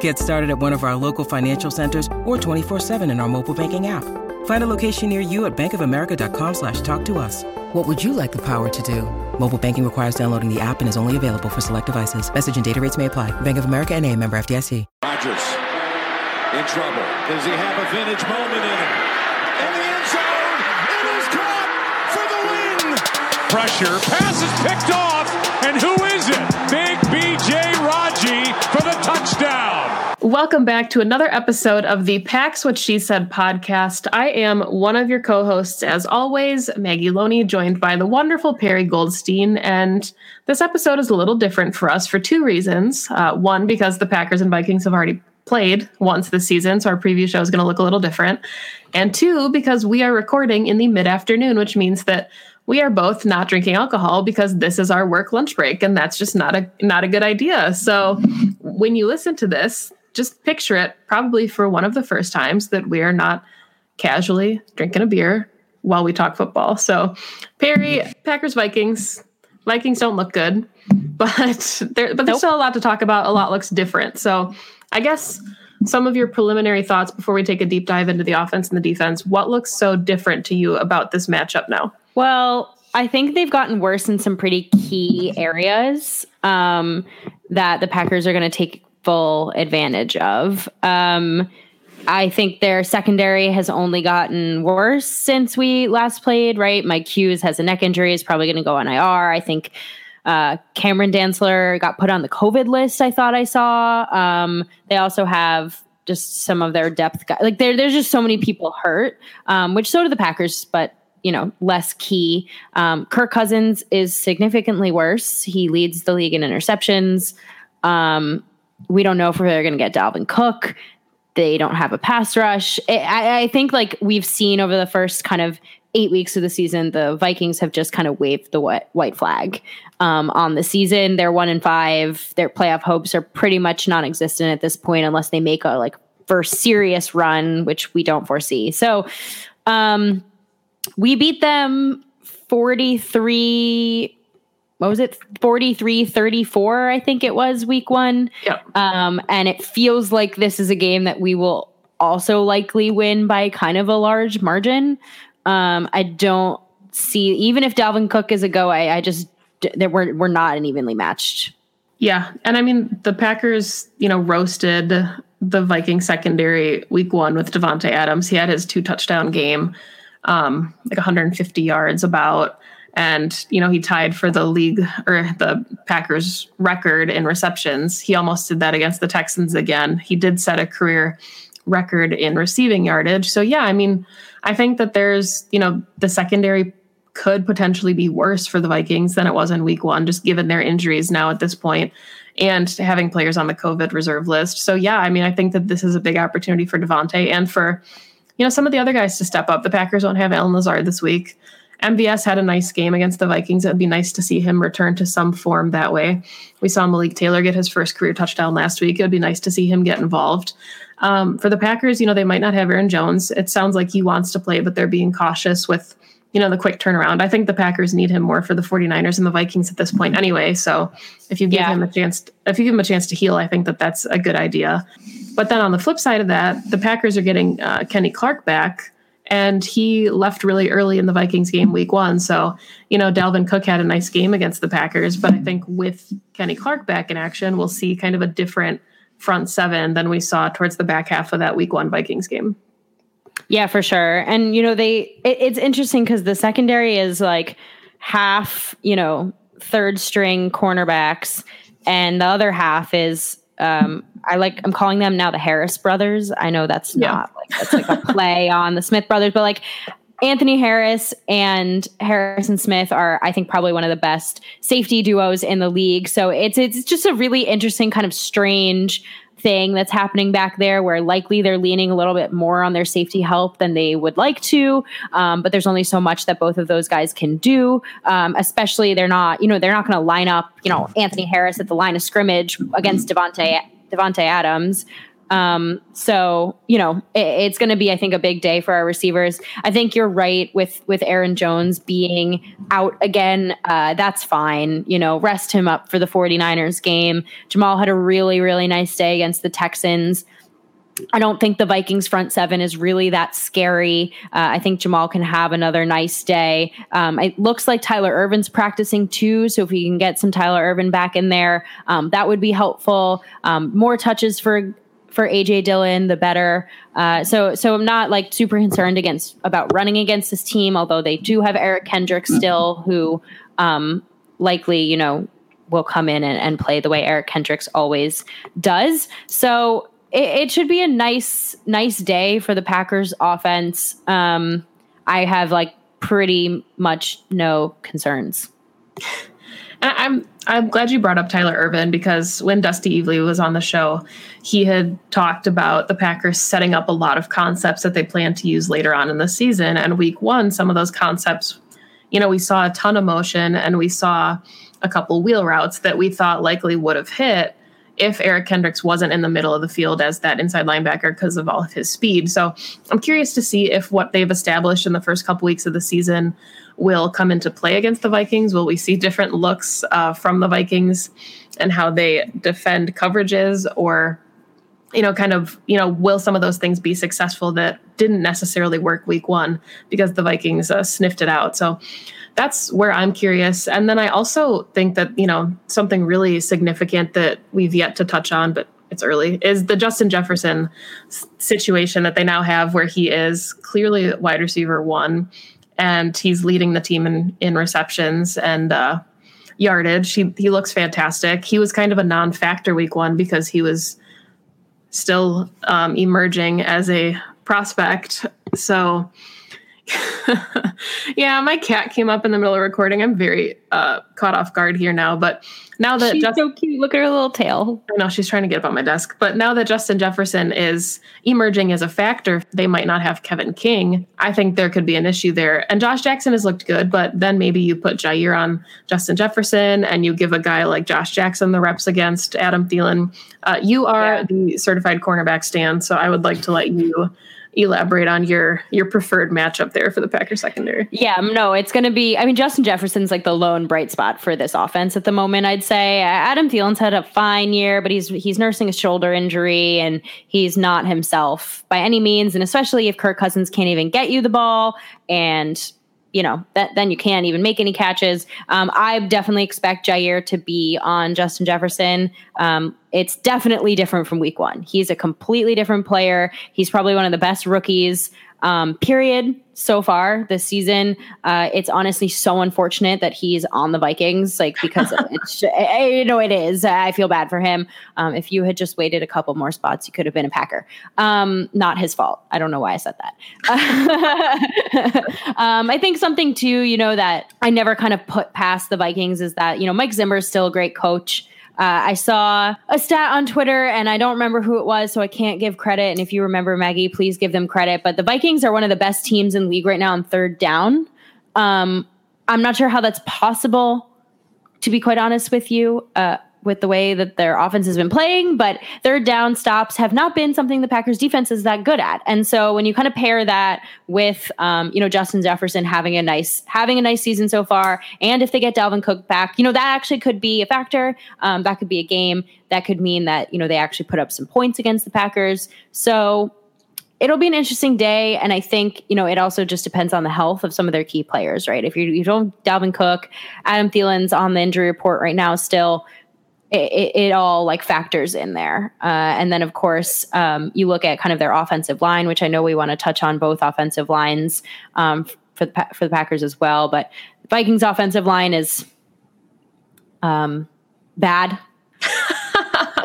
Get started at one of our local financial centers or 24-7 in our mobile banking app. Find a location near you at bankofamerica.com slash talk to us. What would you like the power to do? Mobile banking requires downloading the app and is only available for select devices. Message and data rates may apply. Bank of America and a member FDIC. Rodgers in trouble. Does he have a vintage moment in him? In the end zone, it is caught for the win. Pressure, pass is picked off, and who is it? Big BJ Raji for the touchdown. Welcome back to another episode of the Pack's What She Said podcast. I am one of your co hosts, as always, Maggie Loney, joined by the wonderful Perry Goldstein. And this episode is a little different for us for two reasons. Uh, one, because the Packers and Vikings have already played once this season, so our preview show is going to look a little different. And two, because we are recording in the mid afternoon, which means that we are both not drinking alcohol because this is our work lunch break and that's just not a not a good idea. So when you listen to this, just picture it probably for one of the first times that we are not casually drinking a beer while we talk football. So, Perry, Packers, Vikings. Vikings don't look good, but there, but there's nope. still a lot to talk about. A lot looks different. So, I guess some of your preliminary thoughts before we take a deep dive into the offense and the defense. What looks so different to you about this matchup now? Well, I think they've gotten worse in some pretty key areas um, that the Packers are going to take full advantage of. Um, I think their secondary has only gotten worse since we last played, right? Mike Hughes has a neck injury, is probably going to go on IR. I think uh, Cameron Dantzler got put on the COVID list, I thought I saw. Um, they also have just some of their depth guys. Like there's just so many people hurt, um, which so do the Packers, but you know, less key. Um, Kirk Cousins is significantly worse. He leads the league in interceptions. Um, we don't know if they're going to get Dalvin Cook. They don't have a pass rush. I, I think like we've seen over the first kind of eight weeks of the season, the Vikings have just kind of waved the white, flag um, on the season. They're one in five. Their playoff hopes are pretty much non-existent at this point, unless they make a like first serious run, which we don't foresee. So um, we beat them 43 what was it? 43 34 i think it was week one. Yeah. um, and it feels like this is a game that we will also likely win by kind of a large margin. Um, i don't see even if dalvin cook is a go i, I just that we're, we're not an evenly matched. Yeah and i mean the packers you know roasted the viking secondary week one with davante adams. He had his two touchdown game um, like 150 yards about and you know he tied for the league or the Packers record in receptions. He almost did that against the Texans again. He did set a career record in receiving yardage. So yeah, I mean, I think that there's, you know, the secondary could potentially be worse for the Vikings than it was in week 1 just given their injuries now at this point and having players on the COVID reserve list. So yeah, I mean, I think that this is a big opportunity for Davante and for you know some of the other guys to step up. The Packers don't have Allen Lazard this week. MVS had a nice game against the Vikings. It would be nice to see him return to some form that way. We saw Malik Taylor get his first career touchdown last week. It would be nice to see him get involved. Um, for the Packers, you know, they might not have Aaron Jones. It sounds like he wants to play, but they're being cautious with, you know, the quick turnaround. I think the Packers need him more for the 49ers and the Vikings at this point anyway. So if you give yeah. him a chance, if you give him a chance to heal, I think that that's a good idea. But then on the flip side of that, the Packers are getting uh, Kenny Clark back and he left really early in the Vikings game week one. So, you know, Dalvin Cook had a nice game against the Packers, but I think with Kenny Clark back in action, we'll see kind of a different front seven than we saw towards the back half of that week one Vikings game. Yeah, for sure. And, you know, they, it, it's interesting because the secondary is like half, you know, third string cornerbacks, and the other half is um, I like I'm calling them now the Harris brothers. I know that's yeah. not like that's like a play on the Smith brothers, but like Anthony Harris and Harrison Smith are, I think, probably one of the best safety duos in the league. So it's it's just a really interesting kind of strange thing that's happening back there where likely they're leaning a little bit more on their safety help than they would like to. Um, but there's only so much that both of those guys can do. Um, especially they're not you know they're not going to line up you know anthony harris at the line of scrimmage against davante davante adams um, so you know, it, it's going to be, I think, a big day for our receivers. I think you're right with with Aaron Jones being out again. Uh, that's fine. You know, rest him up for the 49ers game. Jamal had a really, really nice day against the Texans. I don't think the Vikings front seven is really that scary. Uh, I think Jamal can have another nice day. Um, it looks like Tyler Ervin's practicing too, so if we can get some Tyler Ervin back in there, um, that would be helpful. Um, more touches for for AJ Dillon, the better. Uh, so so I'm not like super concerned against about running against this team, although they do have Eric Kendrick still, who um, likely you know will come in and, and play the way Eric Kendricks always does. So it, it, should be a nice nice day for the Packers offense. Um, I have like pretty much no concerns. I'm I'm glad you brought up Tyler Ervin because when Dusty Evely was on the show, he had talked about the Packers setting up a lot of concepts that they plan to use later on in the season. And week one, some of those concepts, you know, we saw a ton of motion and we saw a couple wheel routes that we thought likely would have hit if Eric Kendricks wasn't in the middle of the field as that inside linebacker because of all of his speed. So I'm curious to see if what they've established in the first couple weeks of the season will come into play against the Vikings. Will we see different looks uh, from the Vikings and how they defend coverages or you know, kind of, you know, will some of those things be successful that didn't necessarily work week one because the Vikings uh, sniffed it out? So that's where I'm curious. And then I also think that, you know, something really significant that we've yet to touch on, but it's early, is the Justin Jefferson situation that they now have where he is clearly wide receiver one and he's leading the team in in receptions and uh, yardage. He he looks fantastic. He was kind of a non-factor week one because he was still um, emerging as a prospect. So yeah, my cat came up in the middle of recording. I'm very uh, caught off guard here now, but now that she's so cute, look at her little tail. I know she's trying to get up on my desk, but now that Justin Jefferson is emerging as a factor, they might not have Kevin King. I think there could be an issue there. And Josh Jackson has looked good, but then maybe you put Jaire on Justin Jefferson and you give a guy like Josh Jackson the reps against Adam Thielen. Uh, you are yeah. the certified cornerback stand, so I would like to let you elaborate on your your preferred matchup there for the Packers secondary. Yeah, no, it's going to be. I mean, Justin Jefferson's like the lone bright spot for this offense at the moment. I'd say Adam Thielen's had a fine year, but he's he's nursing a shoulder injury and he's not himself by any means. And especially if Kirk Cousins can't even get you the ball and you know, that, then you can't even make any catches. Um, I definitely expect Jaire to be on Justin Jefferson. Um, it's definitely different from week one. He's a completely different player. He's probably one of the best rookies um, period so far this season. Uh, it's honestly so unfortunate that he's on the Vikings, like because it's you know it is. I feel bad for him. Um, if you had just waited a couple more spots, you could have been a Packer. Um, not his fault. I don't know why I said that. um, I think something too, you know, that I never kind of put past the Vikings is that you know Mike Zimmer is still a great coach. Uh, I saw a stat on Twitter and I don't remember who it was, so I can't give credit. And if you remember, Maggie, please give them credit. But the Vikings are one of the best teams in league right now on third down. Um, I'm not sure how that's possible, to be quite honest with you. Uh, with the way that their offense has been playing, but third down stops have not been something the Packers defense is that good at. And so when you kind of pair that with, um, you know, Justin Jefferson having a nice having a nice season so far, and if they get Dalvin Cook back, you know, that actually could be a factor. Um, that could be a game that could mean that you know they actually put up some points against the Packers. So it'll be an interesting day. And I think, you know, it also just depends on the health of some of their key players, right? If you, you don't, Dalvin Cook, Adam Thielen's on the injury report right now still it, it, all like factors in there. Uh, and then, of course, um, you look at kind of their offensive line, which I know we want to touch on both offensive lines um, for the for the Packers as well. But Vikings' offensive line is Um, bad.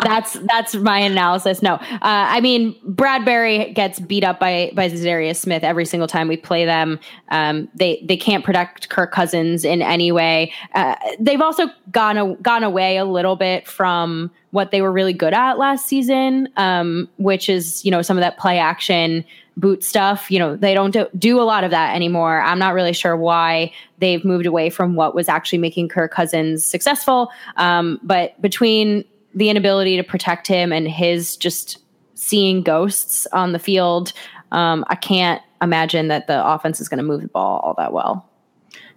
That's that's my analysis. No, uh, I mean Bradbury gets beat up by by Za'Darius Smith every single time we play them. Um, they they can't protect Kirk Cousins in any way. Uh, they've also gone a, gone away a little bit from what they were really good at last season, um, which is you know some of that play action boot stuff. You know, they don't do, do, a lot of that anymore. I'm not really sure why they've moved away from what was actually making Kirk Cousins successful. Um, but between the inability to protect him and his just seeing ghosts on the field, um, I can't imagine that the offense is going to move the ball all that well.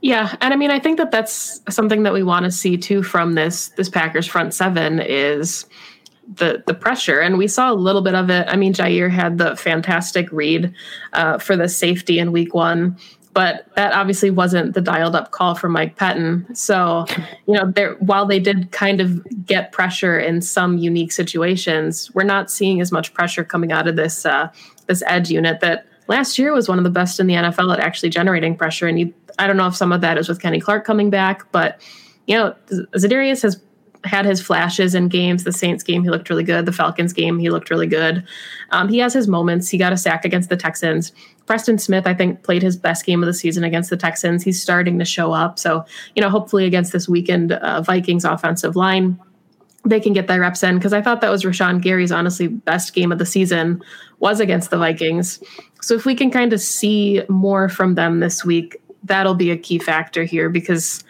Yeah, and I mean, I think that that's something that we want to see too from this this Packers front seven is the the pressure, and we saw a little bit of it. I mean, Jaire had the fantastic read uh, for the safety in Week One, but that obviously wasn't the dialed up call for Mike Pettine. So, you know, while they did kind of get pressure in some unique situations, we're not seeing as much pressure coming out of this uh, this edge unit that last year was one of the best in the NFL at actually generating pressure. And you, I don't know if some of that is with Kenny Clark coming back, but you know, Za'Darius has had his flashes in games. The Saints game, he looked really good. The Falcons game, he looked really good. Um, he has his moments. He got a sack against the Texans. Preston Smith, I think, played his best game of the season against the Texans. He's starting to show up. So, you know, hopefully against this weekend uh, Vikings offensive line, they can get their reps in because I thought that was Rashan Gary's honestly best game of the season was against the Vikings. So if we can kind of see more from them this week, that'll be a key factor here because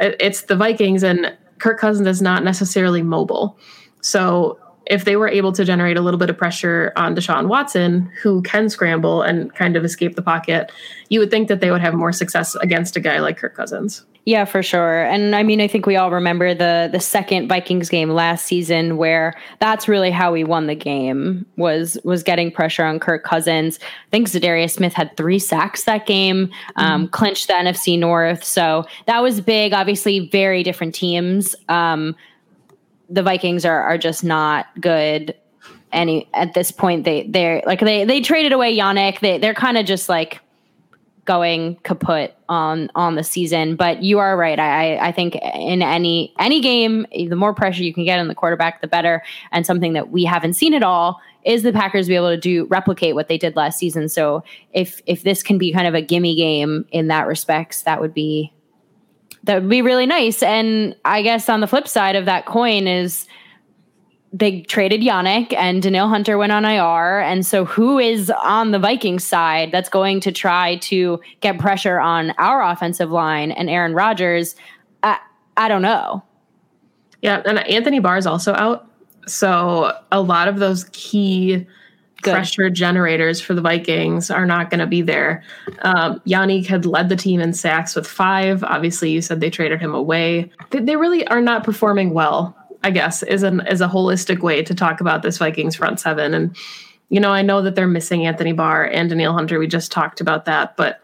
it's the Vikings and Kirk Cousins is not necessarily mobile. So if they were able to generate a little bit of pressure on Deshaun Watson, who can scramble and kind of escape the pocket, you would think that they would have more success against a guy like Kirk Cousins. Yeah, for sure. And I mean, I think we all remember the the second Vikings game last season where that's really how we won the game was was getting pressure on Kirk Cousins. I think Za'Darius Smith had three sacks that game, um, mm-hmm. clinched the NFC North. So that was big. Obviously, very different teams. Um, the Vikings are are just not good any at this point. They they're like they they traded away Yannick. They they're kind of just like going kaput on on the season. But you are right. I I think in any any game, the more pressure you can get on the quarterback, the better. And something that we haven't seen at all is the Packers be able to do replicate what they did last season. So if if this can be kind of a gimme game in that respects, that would be that would be really nice. And I guess on the flip side of that coin is they traded Yannick and Danielle Hunter went on IR. And so who is on the Vikings side that's going to try to get pressure on our offensive line and Aaron Rodgers? I, I don't know. Yeah, and Anthony Barr is also out. So a lot of those key Good. pressure generators for the Vikings are not going to be there. Um, Yannick had led the team in sacks with five. Obviously, you said they traded him away. They, they really are not performing well. I guess is an is a holistic way to talk about this Vikings front seven. And you know, I know that they're missing Anthony Barr and Danielle Hunter. We just talked about that, but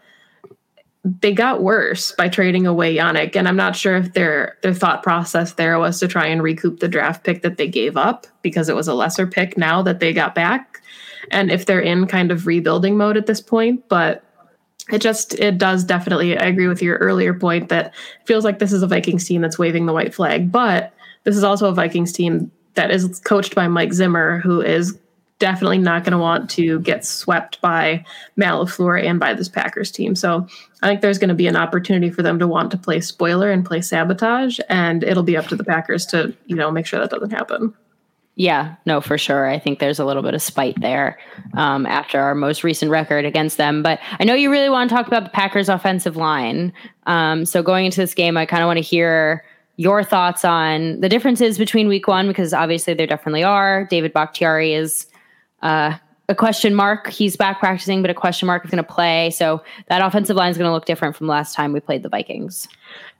they got worse by trading away Yannick. And I'm not sure if their their thought process there was to try and recoup the draft pick that they gave up because it was a lesser pick now that they got back and if they're in kind of rebuilding mode at this point. But it just it does definitely I agree with your earlier point that feels like this is a Vikings team that's waving the white flag, but this is also a Vikings team that is coached by Mike Zimmer, who is definitely not going to want to get swept by Matt LaFleur and by this Packers team. So I think there's going to be an opportunity for them to want to play spoiler and play sabotage, and it'll be up to the Packers to, you know, make sure that doesn't happen. Yeah, no, for sure. I think there's a little bit of spite there um, after our most recent record against them. But I know you really want to talk about the Packers' offensive line. Um, so going into this game, I kind of want to hear your thoughts on the differences between week one, because obviously there definitely are. David Bakhtiari is uh, a question mark. He's back practicing, but a question mark is going to play. So that offensive line is going to look different from last time we played the Vikings.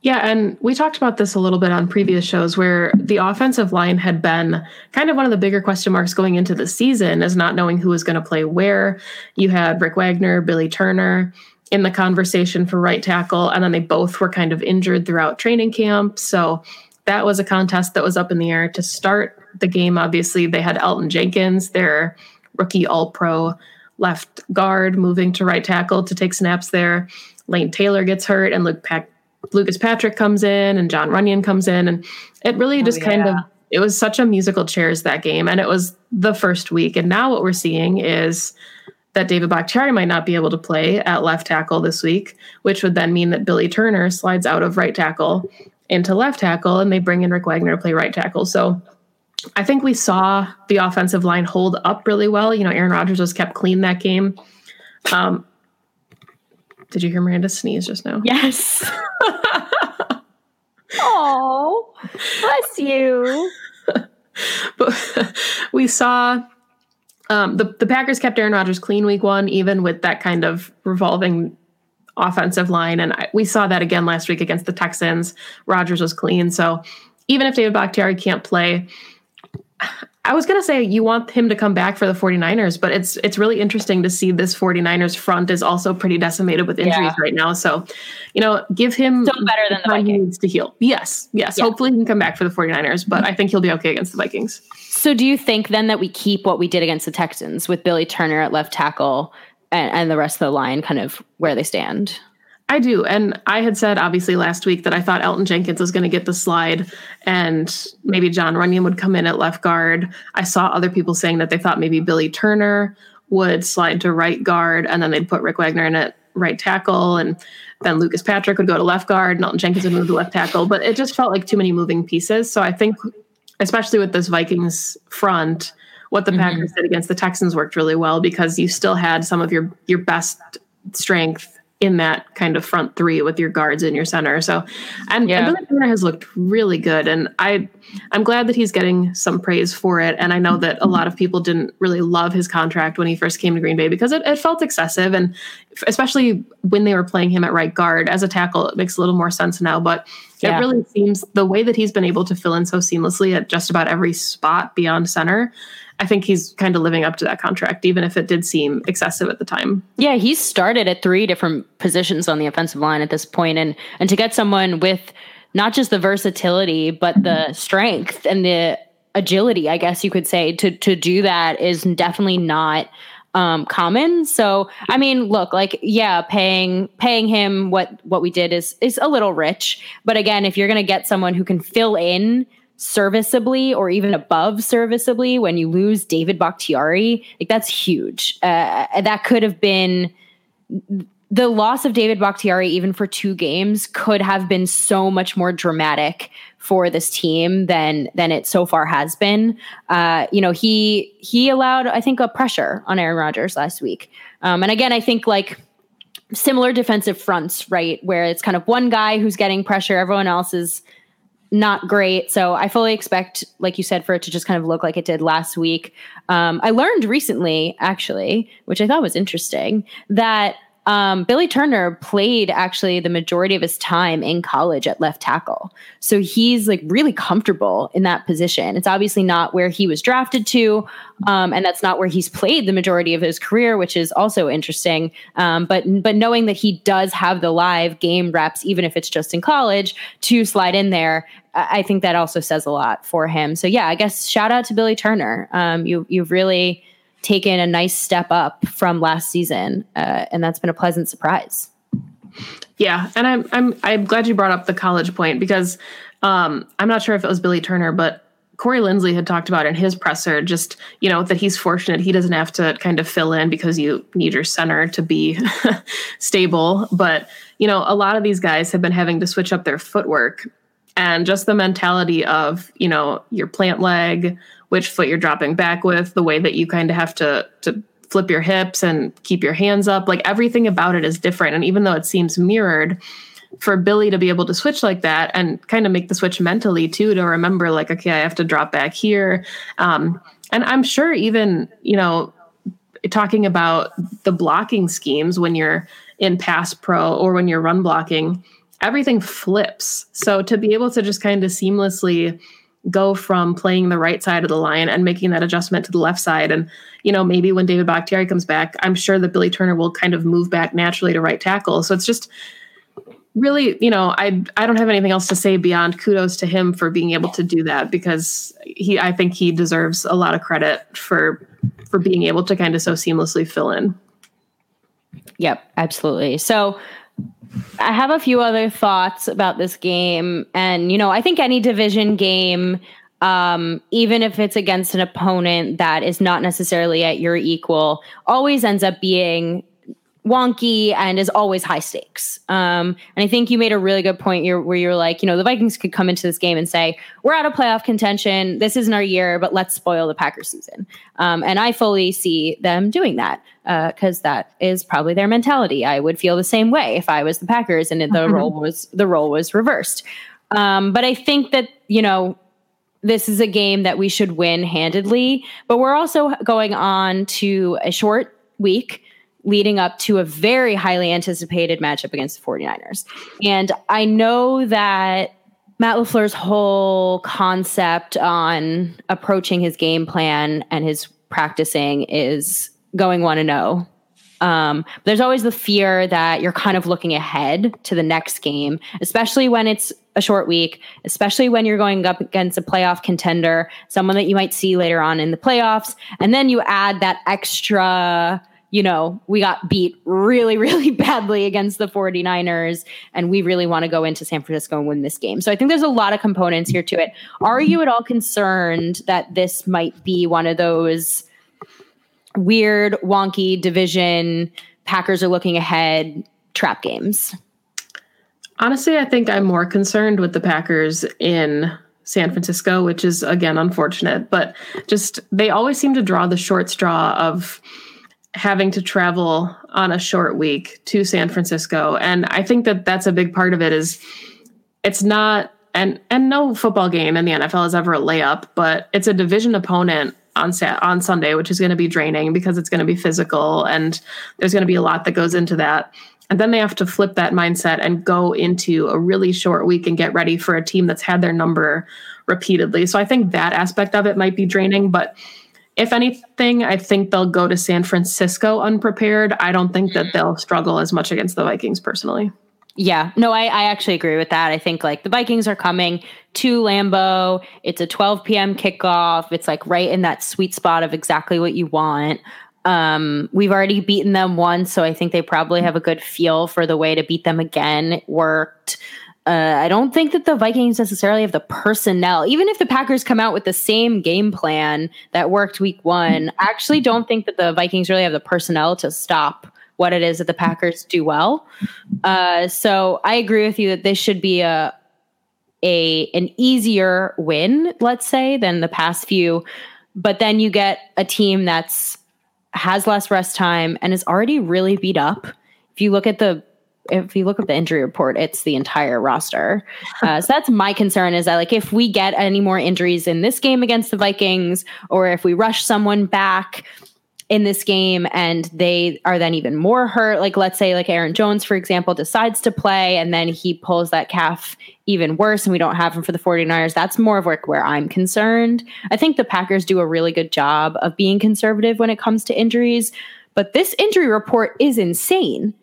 Yeah, and we talked about this a little bit on previous shows where the offensive line had been kind of one of the bigger question marks going into the season as not knowing who was going to play where. You had Rick Wagner, Billy Turner in the conversation for right tackle, and then they both were kind of injured throughout training camp. So that was a contest that was up in the air to start the game. Obviously, they had Elgton Jenkins, their rookie all pro left guard, moving to right tackle to take snaps there. Lane Taylor gets hurt, and Luke Pack Lucas Patrick comes in and Jon Runyan comes in, and it really oh, just yeah. kind of it was such a musical chairs that game, and it was the first week. And now what we're seeing is that David Bakhtiari might not be able to play at left tackle this week, which would then mean that Billy Turner slides out of right tackle into left tackle, and they bring in Rick Wagner to play right tackle. So I think we saw the offensive line hold up really well. You know, Aaron Rodgers was kept clean that game. Um, did you hear Miranda sneeze just now? Yes. Oh, bless you. but we saw um, the the Packers kept Aaron Rodgers clean week one, even with that kind of revolving offensive line, and I, we saw that again last week against the Texans. Rodgers was clean, so even if David Bakhtiari can't play, I was going to say you want him to come back for the 49ers, but it's it's really interesting to see this 49ers front is also pretty decimated with injuries yeah. right now. So, you know, give him still better than the Vikings. He needs to heal. Yes, yes. Yeah. Hopefully he can come back for the 49ers, but I think he'll be okay against the Vikings. So do you think then that we keep what we did against the Texans with Billy Turner at left tackle and, and the rest of the line kind of where they stand? I do. And I had said obviously last week that I thought Elgton Jenkins was going to get the slide and maybe Jon Runyan would come in at left guard. I saw other people saying that they thought maybe Billy Turner would slide to right guard and then they'd put Rick Wagner in at right tackle and then Lucas Patrick would go to left guard and Elgton Jenkins would move to left tackle. But it just felt like too many moving pieces. So I think, especially with this Vikings front, what the mm-hmm. Packers did against the Texans worked really well because you still had some of your your best strength in that kind of front three with your guards in your center. So, and, yeah. and Billy Turner has looked really good, and I, I'm glad that he's getting some praise for it. And I know that a lot of people didn't really love his contract when he first came to Green Bay because it, it felt excessive, and especially when they were playing him at right guard as a tackle, it makes a little more sense now. But yeah. it really seems the way that he's been able to fill in so seamlessly at just about every spot beyond center I think he's kind of living up to that contract, even if it did seem excessive at the time. Yeah, he's started at three different positions on the offensive line at this point, and and to get someone with not just the versatility but the strength and the agility, I guess you could say, to to do that is definitely not um, common. So I mean, look, like yeah, paying paying him what what we did is is a little rich, but again, if you're to get someone who can fill in serviceably or even above serviceably when you lose David Bakhtiari, like that's huge. Uh, that could have been the loss of David Bakhtiari, even for two games, could have been so much more dramatic for this team than than it so far has been. Uh, you know, he he allowed, I think, a pressure on Aaron Rodgers last week. Um, and again, I think like similar defensive fronts, right, where it's kind of one guy who's getting pressure, everyone else is not great. So I fully expect, like you said, for it to just kind of look like it did last week. Um, I learned recently, actually, which I thought was interesting, that um, Billy Turner played actually the majority of his time in college at left tackle. So he's like really comfortable in that position. It's obviously not where he was drafted to, um, and that's not where he's played the majority of his career, which is also interesting. Um, but but knowing that he does have the live game reps, even if it's just in college, to slide in there, I think that also says a lot for him. So yeah, I guess shout out to Billy Turner. Um, you you've really taken a nice step up from last season, uh, and that's been a pleasant surprise. Yeah, and I'm I'm I'm glad you brought up the college point because um, I'm not sure if it was Billy Turner, but Corey Linsley had talked about in his presser just you know that he's fortunate he doesn't have to kind of fill in because you need your center to be stable, but you know a lot of these guys have been having to switch up their footwork and just the mentality of you know your plant leg which foot you're dropping back with, the way that you kind of have to to flip your hips and keep your hands up. Like everything about it is different. And even though it seems mirrored, for Billy to be able to switch like that and kind of make the switch mentally too, to remember like, okay, I have to drop back here. Um, and I'm sure even, you know, talking about the blocking schemes when you're in pass pro or when you're run blocking, everything flips. So to be able to just kind of seamlessly go from playing the right side of the line and making that adjustment to the left side. And, you know, maybe when David Bakhtiari comes back, I'm sure that Billy Turner will kind of move back naturally to right tackle. So it's just really, you know, I I don't have anything else to say beyond kudos to him for being able to do that because he I think he deserves a lot of credit for for being able to kind of so seamlessly fill in. Yep, absolutely. So I have a few other thoughts about this game. And, you know, I think any division game, um, even if it's against an opponent that is not necessarily at your equal, always ends up being wonky and is always high stakes. Um, and I think you made a really good point here where you're like, you know, the Vikings could come into this game and say, we're out of playoff contention. This isn't our year, but let's spoil the Packers season. Um, and I fully see them doing that because uh, that is probably their mentality. I would feel the same way if I was the Packers and the mm-hmm. role was the role was reversed. Um, but I think that, you know, this is a game that we should win handedly, but we're also going on to a short week leading up to a very highly anticipated matchup against the 49ers. And I know that Matt LaFleur's whole concept on approaching his game plan and his practicing is going 1 to 0. Um, there's always the fear that you're kind of looking ahead to the next game, especially when it's a short week, especially when you're going up against a playoff contender, someone that you might see later on in the playoffs. And then you add that extra you know, we got beat really, really badly against the 49ers, and we really want to go into San Francisco and win this game. So I think there's a lot of components here to it. Are you at all concerned that this might be one of those weird, wonky division, Packers are looking ahead trap games? Honestly, I think I'm more concerned with the Packers in San Francisco, which is again unfortunate, but just they always seem to draw the short straw of having to travel on a short week to San Francisco. And I think that that's a big part of it is it's not and and no football game in the NFL is ever a layup, but it's a division opponent on on Sunday, which is going to be draining because it's going to be physical and there's going to be a lot that goes into that. And then they have to flip that mindset and go into a really short week and get ready for a team that's had their number repeatedly. So I think that aspect of it might be draining, but if anything, I think they'll go to San Francisco unprepared. I don't think that they'll struggle as much against the Vikings personally. Yeah, no, I, I actually agree with that. I think like the Vikings are coming to Lambeau. It's a 12 p.m. kickoff. It's like right in that sweet spot of exactly what you want. Um, we've already beaten them once, so I think they probably have a good feel for the way to beat them again. It worked. Uh, I don't think that the Vikings necessarily have the personnel. Even if the Packers come out with the same game plan that worked week one, I actually don't think that the Vikings really have the personnel to stop what it is that the Packers do well. Uh, so I agree with you that this should be a a an easier win, let's say, than the past few. But then you get a team that's has less rest time and is already really beat up. If you look at the if you look at the injury report, it's the entire roster. Uh, so that's my concern is that like if we get any more injuries in this game against the Vikings, or if we rush someone back in this game and they are then even more hurt, like let's say like Aaron Jones, for example, decides to play and then he pulls that calf even worse and we don't have him for the 49ers, that's more of where I'm concerned. I think the Packers do a really good job of being conservative when it comes to injuries, but this injury report is insane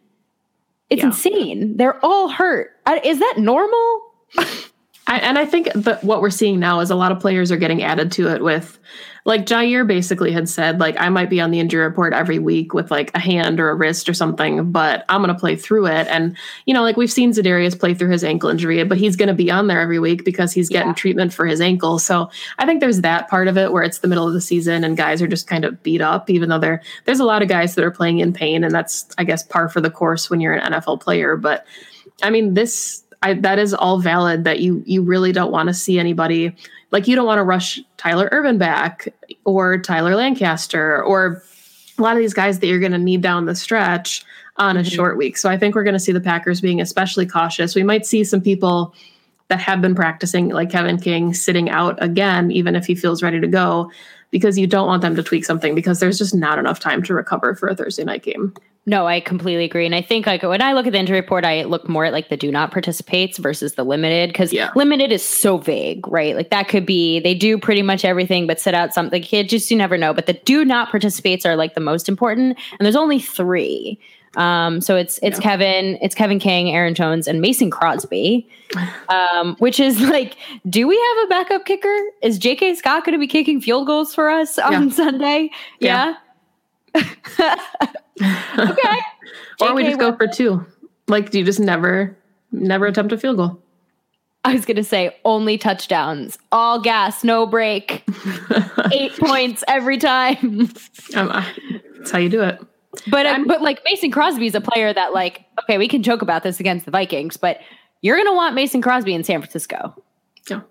it's yeah. insane. They're all hurt. Is that normal? I, and I think that what we're seeing now is a lot of players are getting added to it with like Jaire basically had said, like, I might be on the injury report every week with like a hand or a wrist or something, but I'm going to play through it. And, you know, like we've seen Za'Darius play through his ankle injury, but he's going to be on there every week because he's getting yeah. treatment for his ankle. So I think there's that part of it where it's the middle of the season and guys are just kind of beat up, even though there there's a lot of guys that are playing in pain. And that's, I guess, par for the course when you're an NFL player. But I mean, this, I, that is all valid that you you really don't want to see anybody like you don't want to rush Tyler Ervin back or Tyler Lancaster or a lot of these guys that you're going to need down the stretch on a mm-hmm. short week. So I think we're going to see the Packers being especially cautious. We might see some people that have been practicing, like Kevin King, sitting out again, even if he feels ready to go, because you don't want them to tweak something because there's just not enough time to recover for a Thursday night game. No, I completely agree. And I think like when I look at the injury report, I look more at like the do not participates versus the limited because yeah. limited is so vague, right? Like that could be they do pretty much everything but sit out something. It just you never know. But the do not participates are like the most important. And there's only three. Um, so it's it's yeah. Kevin, it's Kevin King, Aaron Jones, and Mason Crosby. Um, which is like, do we have a backup kicker? Is J.K. Scott going to be kicking field goals for us on yeah. Sunday? yeah. Okay. or we just go for two. Like, do you just never, never attempt a field goal? I was going to say only touchdowns, all gas, no break, eight points every time. Um, I- that's how you do it. But um, but like Mason Crosby is a player that like okay, we can joke about this against the Vikings, but you're going to want Mason Crosby in San Francisco. Yeah.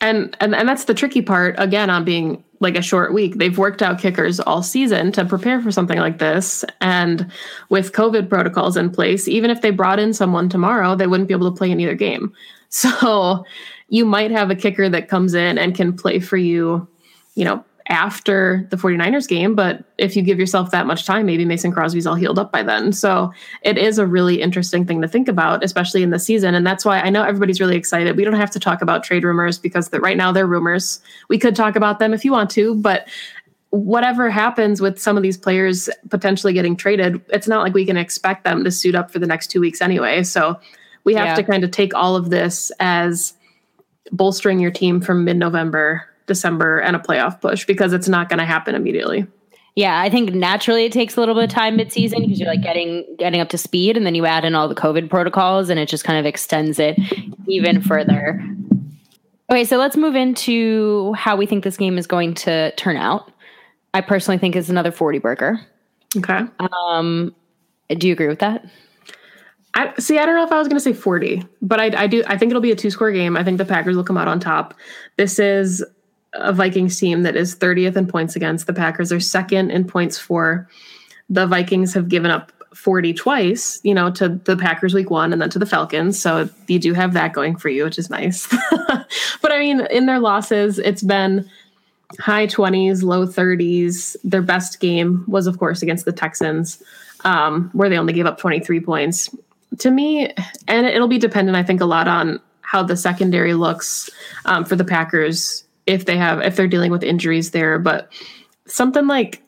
And, and and that's the tricky part again on being like a short week. They've worked out kickers all season to prepare for something like this. And with COVID protocols in place, even if they brought in someone tomorrow, they wouldn't be able to play in either game. So you might have a kicker that comes in and can play for you, you know, after the 49ers game. But if you give yourself that much time, maybe Mason Crosby's all healed up by then. So it is a really interesting thing to think about, especially in the season. And that's why I know everybody's really excited. We don't have to talk about trade rumors because the, right now they're rumors. We could talk about them if you want to, but whatever happens with some of these players potentially getting traded, it's not like we can expect them to suit up for the next two weeks anyway. So we have Yeah. to kind of take all of this as bolstering your team from mid November, December, and a playoff push because it's not going to happen immediately. Yeah, I think naturally it takes a little bit of time mid-season because you're like getting getting up to speed, and then you add in all the COVID protocols, and it just kind of extends it even further. Okay, so let's move into how we think this game is going to turn out. I personally think it's another 40 burger. Okay. Um, do you agree with that? I see. I don't know if I was going to say 40, but I, I do. I think it'll be a two score game. I think the Packers will come out on top. This is a Vikings team that is 30th in points against. The Packers are second in points for. The Vikings have given up 40 twice, you know, to the Packers week one and then to the Falcons. So you do have that going for you, which is nice. but I mean, in their losses, it's been high 20s, low 30s. Their best game was, of course, against the Texans, um, where they only gave up 23 points. To me, and it'll be dependent, I think, a lot on how the secondary looks um, for the Packers if they have if they're dealing with injuries there. But something like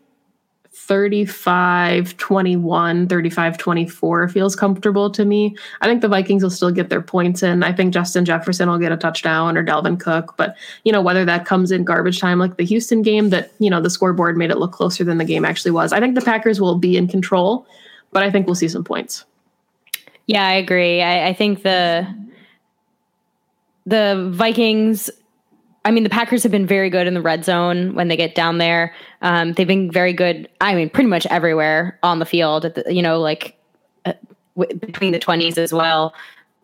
35 21 35 24 feels comfortable to me i think the vikings will still get their points in i think justin jefferson will get a touchdown or dalvin cook but you know whether that comes in garbage time like the houston game that you know the scoreboard made it look closer than the game actually was i think the packers will be in control but i think we'll see some points Yeah, I agree. I, I think the the Vikings. I mean, the Packers have been very good in the red zone when they get down there. Um, they've been very good. I mean, pretty much everywhere on the field. The, you know, like uh, w- between the twenties as well.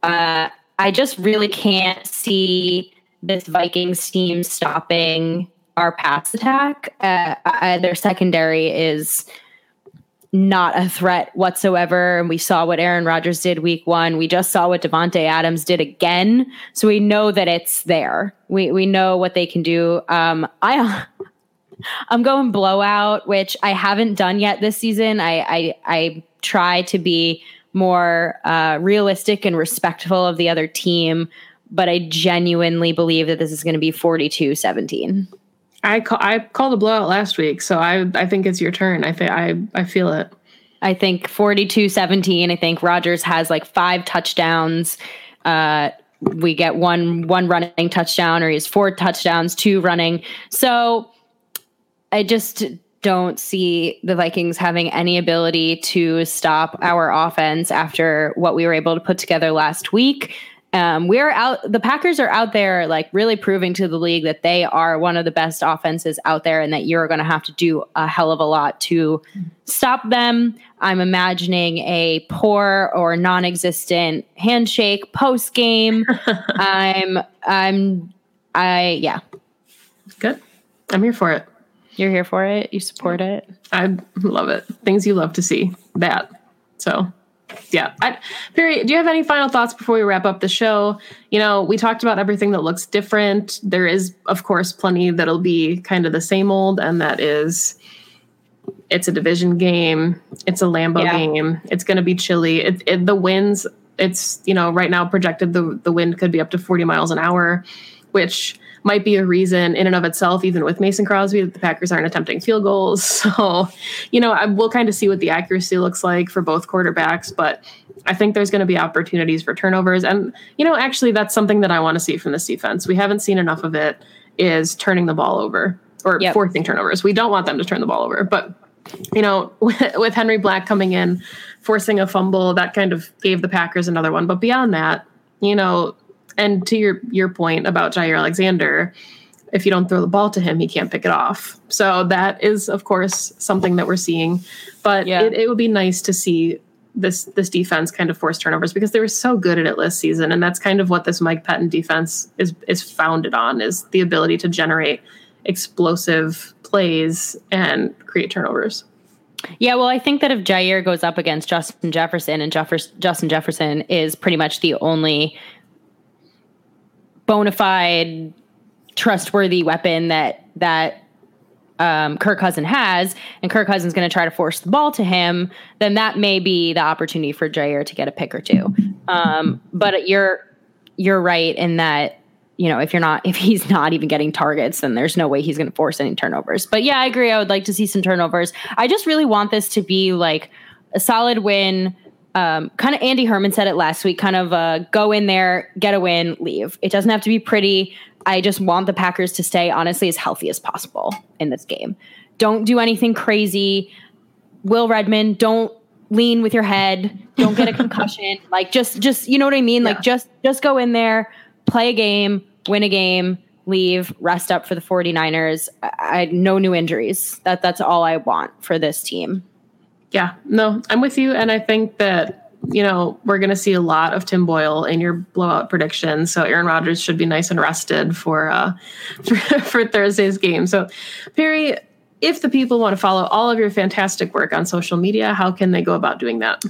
Uh, I just really can't see this Vikings team stopping our pass attack. Uh, uh, their secondary is not a threat whatsoever. And we saw what Aaron Rodgers did week one. We just saw what Davante Adams did again. So we know that it's there. We we know what they can do. Um, I I'm going blowout, which I haven't done yet this season. I I, I try to be more uh, realistic and respectful of the other team, but I genuinely believe that this is going to be 42-17. I call, i called a blowout last week so i i think it's your turn i think i i feel it I think 42 17. I think Rodgers has like five touchdowns. Uh, we get one one running touchdown, or he has four touchdowns, two running. So I just don't see the Vikings having any ability to stop our offense after what we were able to put together last week. Um, we're out. The Packers are out there, like really proving to the league that they are one of the best offenses out there, and that you're going to have to do a hell of a lot to stop them. I'm imagining a poor or non-existent handshake post game. I'm, I'm, I yeah. good i'm here for it You're here for it. You support it. I love it. Things you love to see. That. So, yeah. I, Perry, do you have any final thoughts before we wrap up the show? You know, we talked about everything that looks different. There is, of course, plenty that'll be kind of the same old, and that is it's a division game, it's a Lambeau Yeah. game, it's going to be chilly. It, it, the winds, it's, you know, right now projected the, the wind could be up to 40 miles an hour, which might be a reason in and of itself, even with Mason Crosby, that the Packers aren't attempting field goals. So, you know, I, we'll kind of see what the accuracy looks like for both quarterbacks, but I think there's going to be opportunities for turnovers. And, you know, actually, that's something that I want to see from this defense. We haven't seen enough of it, is turning the ball over or Yep. forcing turnovers. We don't want them to turn the ball over, but you know, with Henry Black coming in, forcing a fumble, that kind of gave the Packers another one. But beyond that, you know, and to your your point about Jaire Alexander, if you don't throw the ball to him, he can't pick it off. So that is, of course, something that we're seeing. But yeah. it, it would be nice to see this this defense kind of force turnovers because they were so good at it last season, and that's kind of what this Mike Pettine defense is is founded on is the ability to generate explosive plays and create turnovers. Yeah, well, I think that if Jaire goes up against Justin Jefferson and Justin Jefferson is pretty much the only bona fide, trustworthy weapon that that um, Kirk Cousins has, and Kirk Cousin's going to try to force the ball to him, then that may be the opportunity for Jaire to get a pick or two. Um, but you're you're right in that you know if you're not if he's not even getting targets, then there's no way he's going to force any turnovers. But yeah, I agree. I would like to see some turnovers. I just really want this to be like a solid win. Um, kind of Andy Herman said it last week. Kind of uh, go in there, get a win, leave. It doesn't have to be pretty. I just want the Packers to stay honestly as healthy as possible in this game. Don't do anything crazy. Will Redmond, don't lean with your head. Don't get a concussion. like just just you know what I mean? Yeah. Like just just go in there, play a game, win a game, leave, rest up for the 49ers. I, I no new injuries. That that's all I want for this team. Yeah. No, I'm with you and I think that you know, we're going to see a lot of Tim Boyle in your blowout prediction. So Aaron Rodgers should be nice and rested for uh, for, for Thursday's game. So Perry, if the people want to follow all of your fantastic work on social media, how can they go about doing that?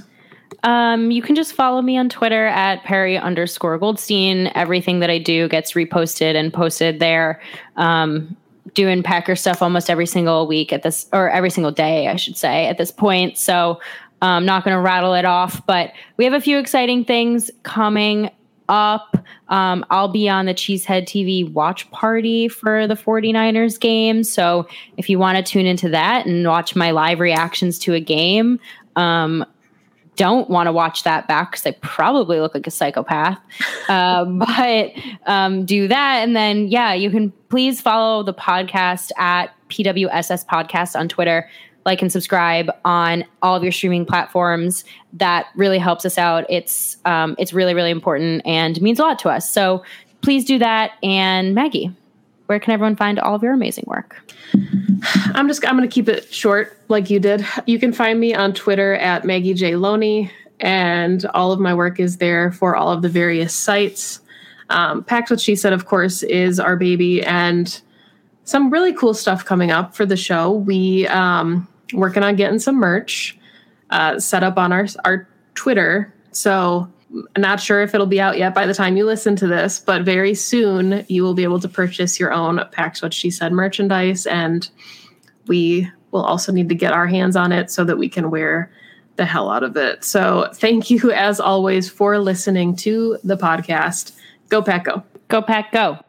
Um, you can just follow me on Twitter at Perry underscore Goldstein. Everything that I do gets reposted and posted there. Um, doing Packer stuff almost every single week at this, or every single day, I should say, at this point. So I'm not going to rattle it off, but we have a few exciting things coming up. Um, I'll be on the Cheesehead TV watch party for the 49ers game. So if you want to tune into that and watch my live reactions to a game, um, don't want to watch that back because I probably look like a psychopath. Uh, but um, do that. And then, yeah, you can please follow the podcast at PWSS Podcast on Twitter like and subscribe on all of your streaming platforms. That really helps us out. It's um, it's really really important and means a lot to us. So please do that. And Maggie, where can everyone find all of your amazing work? I'm just I'm going to keep it short, like you did. You can find me on Twitter at Maggie J Loney, and all of my work is there for all of the various sites. Um, Pack's What She Said, of course, is our baby, and some really cool stuff coming up for the show. We um, working on getting some merch uh, set up on our our Twitter. So not sure if it'll be out yet by the time you listen to this, but very soon you will be able to purchase your own Pack's What She Said merchandise, and we will also need to get our hands on it so that we can wear the hell out of it. So thank you as always for listening to the podcast. Go Pack Go. Go Pack Go.